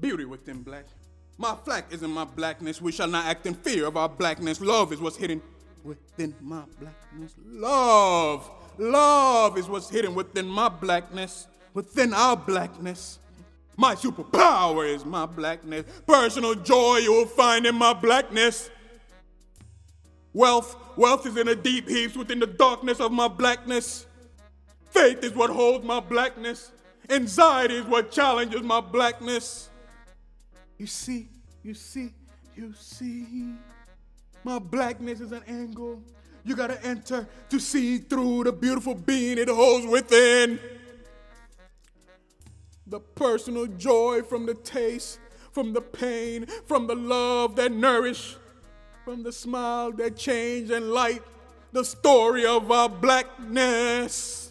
Beauty within black. My flack is in my blackness. We shall not act in fear of our blackness. Love is what's hidden within my blackness. Love. Love is what's hidden within my blackness. Within our blackness. My superpower is my blackness. Personal joy you will find in my blackness. Wealth, wealth is in the deep heaps within the darkness of my blackness. Faith is what holds my blackness. Anxiety is what challenges my blackness. You see, you see, you see. My blackness is an angle. You gotta enter to see through the beautiful being it holds within. The personal joy from the taste, from the pain, from the love that nourish, from the smile that change and light the story of our blackness.